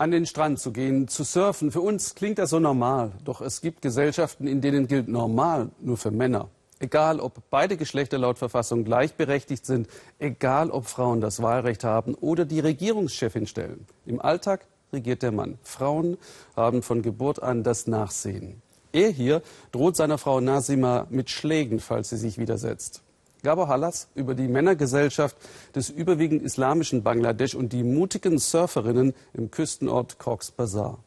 An den Strand zu gehen, zu surfen, für uns klingt das so normal. Doch es gibt Gesellschaften, in denen gilt normal nur für Männer. Egal, ob beide Geschlechter laut Verfassung gleichberechtigt sind, egal, ob Frauen das Wahlrecht haben oder die Regierungschefin stellen. Im Alltag regiert der Mann. Frauen haben von Geburt an das Nachsehen. Er hier droht seiner Frau Nasima mit Schlägen, falls sie sich widersetzt. Gabor Hallas über die Männergesellschaft des überwiegend islamischen Bangladesch und die mutigen Surferinnen im Küstenort Cox's Bazar.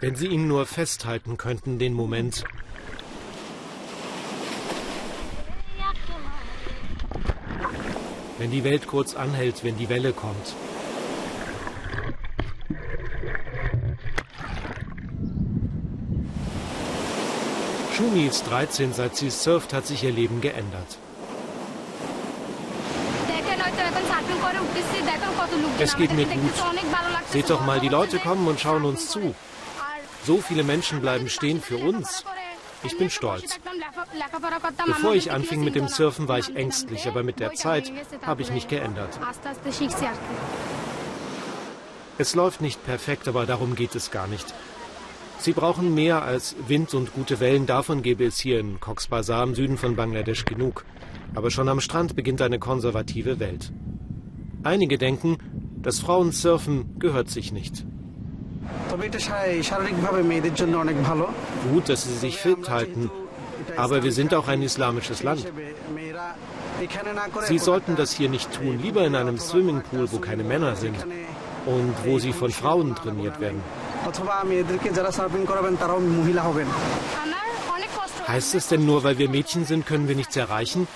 Wenn Sie ihn nur festhalten könnten, den Moment. Wenn die Welt kurz anhält, wenn die Welle kommt. Shumi ist 13, seit sie surft, hat sich ihr Leben geändert. Es geht mir gut. Seht doch mal, die Leute kommen und schauen uns zu. So viele Menschen bleiben stehen für uns. Ich bin stolz. Bevor ich anfing mit dem Surfen, war ich ängstlich, aber mit der Zeit habe ich mich geändert. Es läuft nicht perfekt, aber darum geht es gar nicht. Sie brauchen mehr als Wind und gute Wellen. Davon gäbe es hier in Cox's Bazar im Süden von Bangladesch genug. Aber schon am Strand beginnt eine konservative Welt. Einige denken, das Frauensurfen gehört sich nicht. Gut, dass sie sich fit halten. Aber wir sind auch ein islamisches Land. Sie sollten das hier nicht tun. Lieber in einem Swimmingpool, wo keine Männer sind und wo sie von Frauen trainiert werden. Heißt es denn nur, weil wir Mädchen sind, können wir nichts erreichen?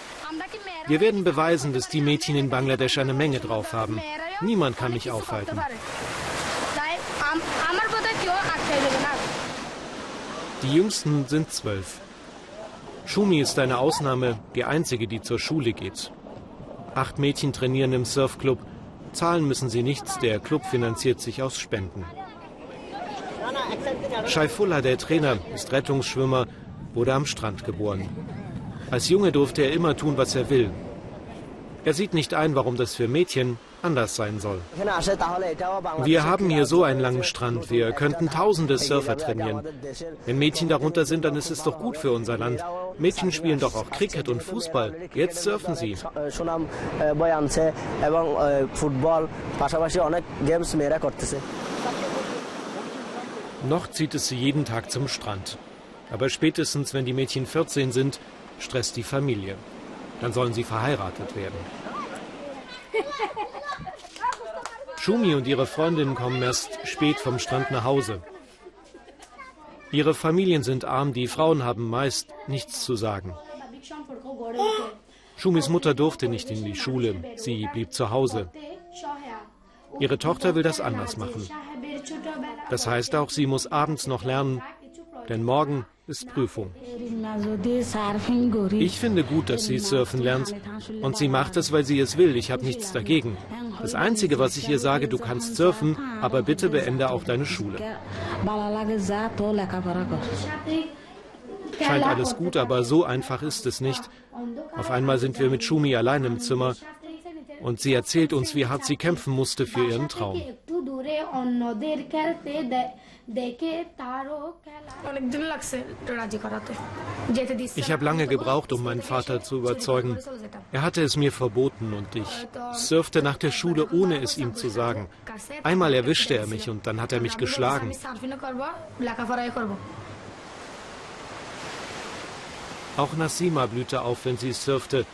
Wir werden beweisen, dass die Mädchen in Bangladesch eine Menge drauf haben. Niemand kann mich aufhalten. Die Jüngsten sind zwölf. Shumi ist eine Ausnahme, die einzige, die zur Schule geht. Acht Mädchen trainieren im Surfclub. Zahlen müssen sie nichts, der Club finanziert sich aus Spenden. Shaifullah, der Trainer, ist Rettungsschwimmer, wurde am Strand geboren. Als Junge durfte er immer tun, was er will. Er sieht nicht ein, warum das für Mädchen anders sein soll. Wir haben hier so einen langen Strand. Wir könnten tausende Surfer trainieren. Wenn Mädchen darunter sind, dann ist es doch gut für unser Land. Mädchen spielen doch auch Cricket und Fußball. Jetzt surfen sie. Noch zieht es sie jeden Tag zum Strand. Aber spätestens, wenn die Mädchen 14 sind, stresst die Familie. Dann sollen sie verheiratet werden. Shumi und ihre Freundin kommen erst spät vom Strand nach Hause. Ihre Familien sind arm, die Frauen haben meist nichts zu sagen. Shumis Mutter durfte nicht in die Schule, sie blieb zu Hause. Ihre Tochter will das anders machen. Das heißt auch, sie muss abends noch lernen, denn morgen ist Prüfung. Ich finde gut, dass sie surfen lernt und sie macht es, weil sie es will. Ich habe nichts dagegen. Das Einzige, was ich ihr sage, du kannst surfen, aber bitte beende auch deine Schule. Scheint alles gut, aber so einfach ist es nicht. Auf einmal sind wir mit Shumi allein im Zimmer und sie erzählt uns, wie hart sie kämpfen musste für ihren Traum. Ich habe lange gebraucht, um meinen Vater zu überzeugen. Er hatte es mir verboten und ich surfte nach der Schule, ohne es ihm zu sagen. Einmal erwischte er mich und dann hat er mich geschlagen. Auch Nassima blühte auf, wenn sie surfte.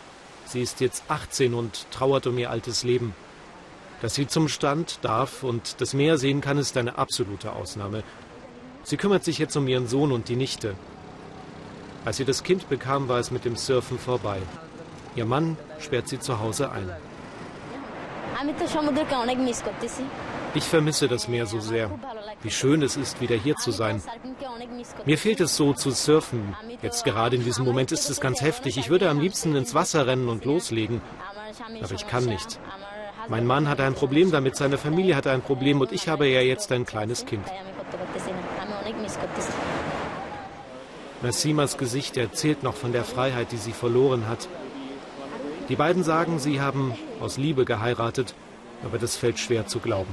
Sie ist jetzt 18 und trauert um ihr altes Leben. Dass sie zum Stand darf und das Meer sehen kann, ist eine absolute Ausnahme. Sie kümmert sich jetzt um ihren Sohn und die Nichte. Als sie das Kind bekam, war es mit dem Surfen vorbei. Ihr Mann sperrt sie zu Hause ein. Ich vermisse das Meer so sehr. Wie schön es ist, wieder hier zu sein. Mir fehlt es so zu surfen. Jetzt gerade in diesem Moment ist es ganz heftig. Ich würde am liebsten ins Wasser rennen und loslegen. Aber ich kann nicht. Mein Mann hat ein Problem damit, seine Familie hat ein Problem und ich habe ja jetzt ein kleines Kind. Nassimas Gesicht erzählt noch von der Freiheit, die sie verloren hat. Die beiden sagen, sie haben aus Liebe geheiratet, aber das fällt schwer zu glauben.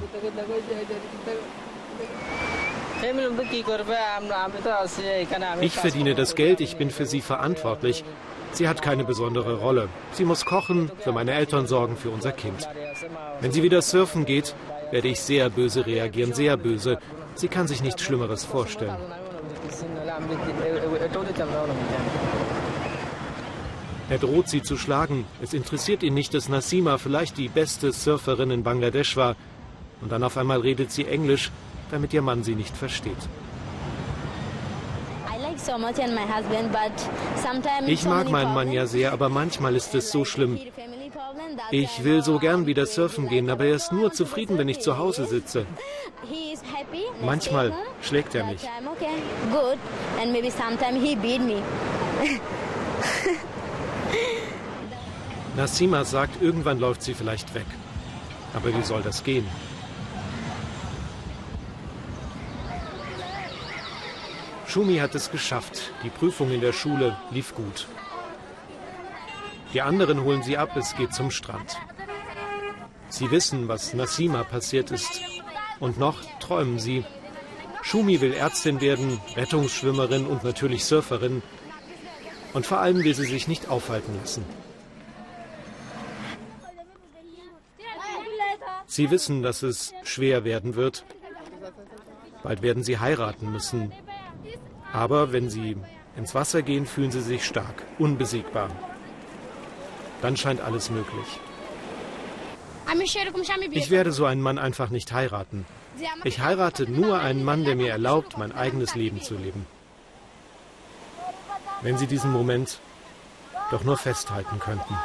Ich verdiene das Geld, ich bin für sie verantwortlich. Sie hat keine besondere Rolle. Sie muss kochen, für meine Eltern sorgen, für unser Kind. Wenn sie wieder surfen geht, werde ich sehr böse reagieren, sehr böse. Sie kann sich nichts Schlimmeres vorstellen. Er droht sie zu schlagen. Es interessiert ihn nicht, dass Nassima vielleicht die beste Surferin in Bangladesch war. Und dann auf einmal redet sie Englisch, damit ihr Mann sie nicht versteht. Ich mag meinen Mann ja sehr, aber manchmal ist es so schlimm. Ich will so gern wieder surfen gehen, aber er ist nur zufrieden, wenn ich zu Hause sitze. Manchmal schlägt er mich. Nassima sagt, irgendwann läuft sie vielleicht weg. Aber wie soll das gehen? Schumi hat es geschafft. Die Prüfung in der Schule lief gut. Die anderen holen sie ab, es geht zum Strand. Sie wissen, was Nassima passiert ist. Und noch träumen sie. Schumi will Ärztin werden, Rettungsschwimmerin und natürlich Surferin. Und vor allem will sie sich nicht aufhalten lassen. Sie wissen, dass es schwer werden wird. Bald werden sie heiraten müssen. Aber wenn sie ins Wasser gehen, fühlen sie sich stark, unbesiegbar. Dann scheint alles möglich. Ich werde so einen Mann einfach nicht heiraten. Ich heirate nur einen Mann, der mir erlaubt, mein eigenes Leben zu leben. Wenn Sie diesen Moment doch nur festhalten könnten.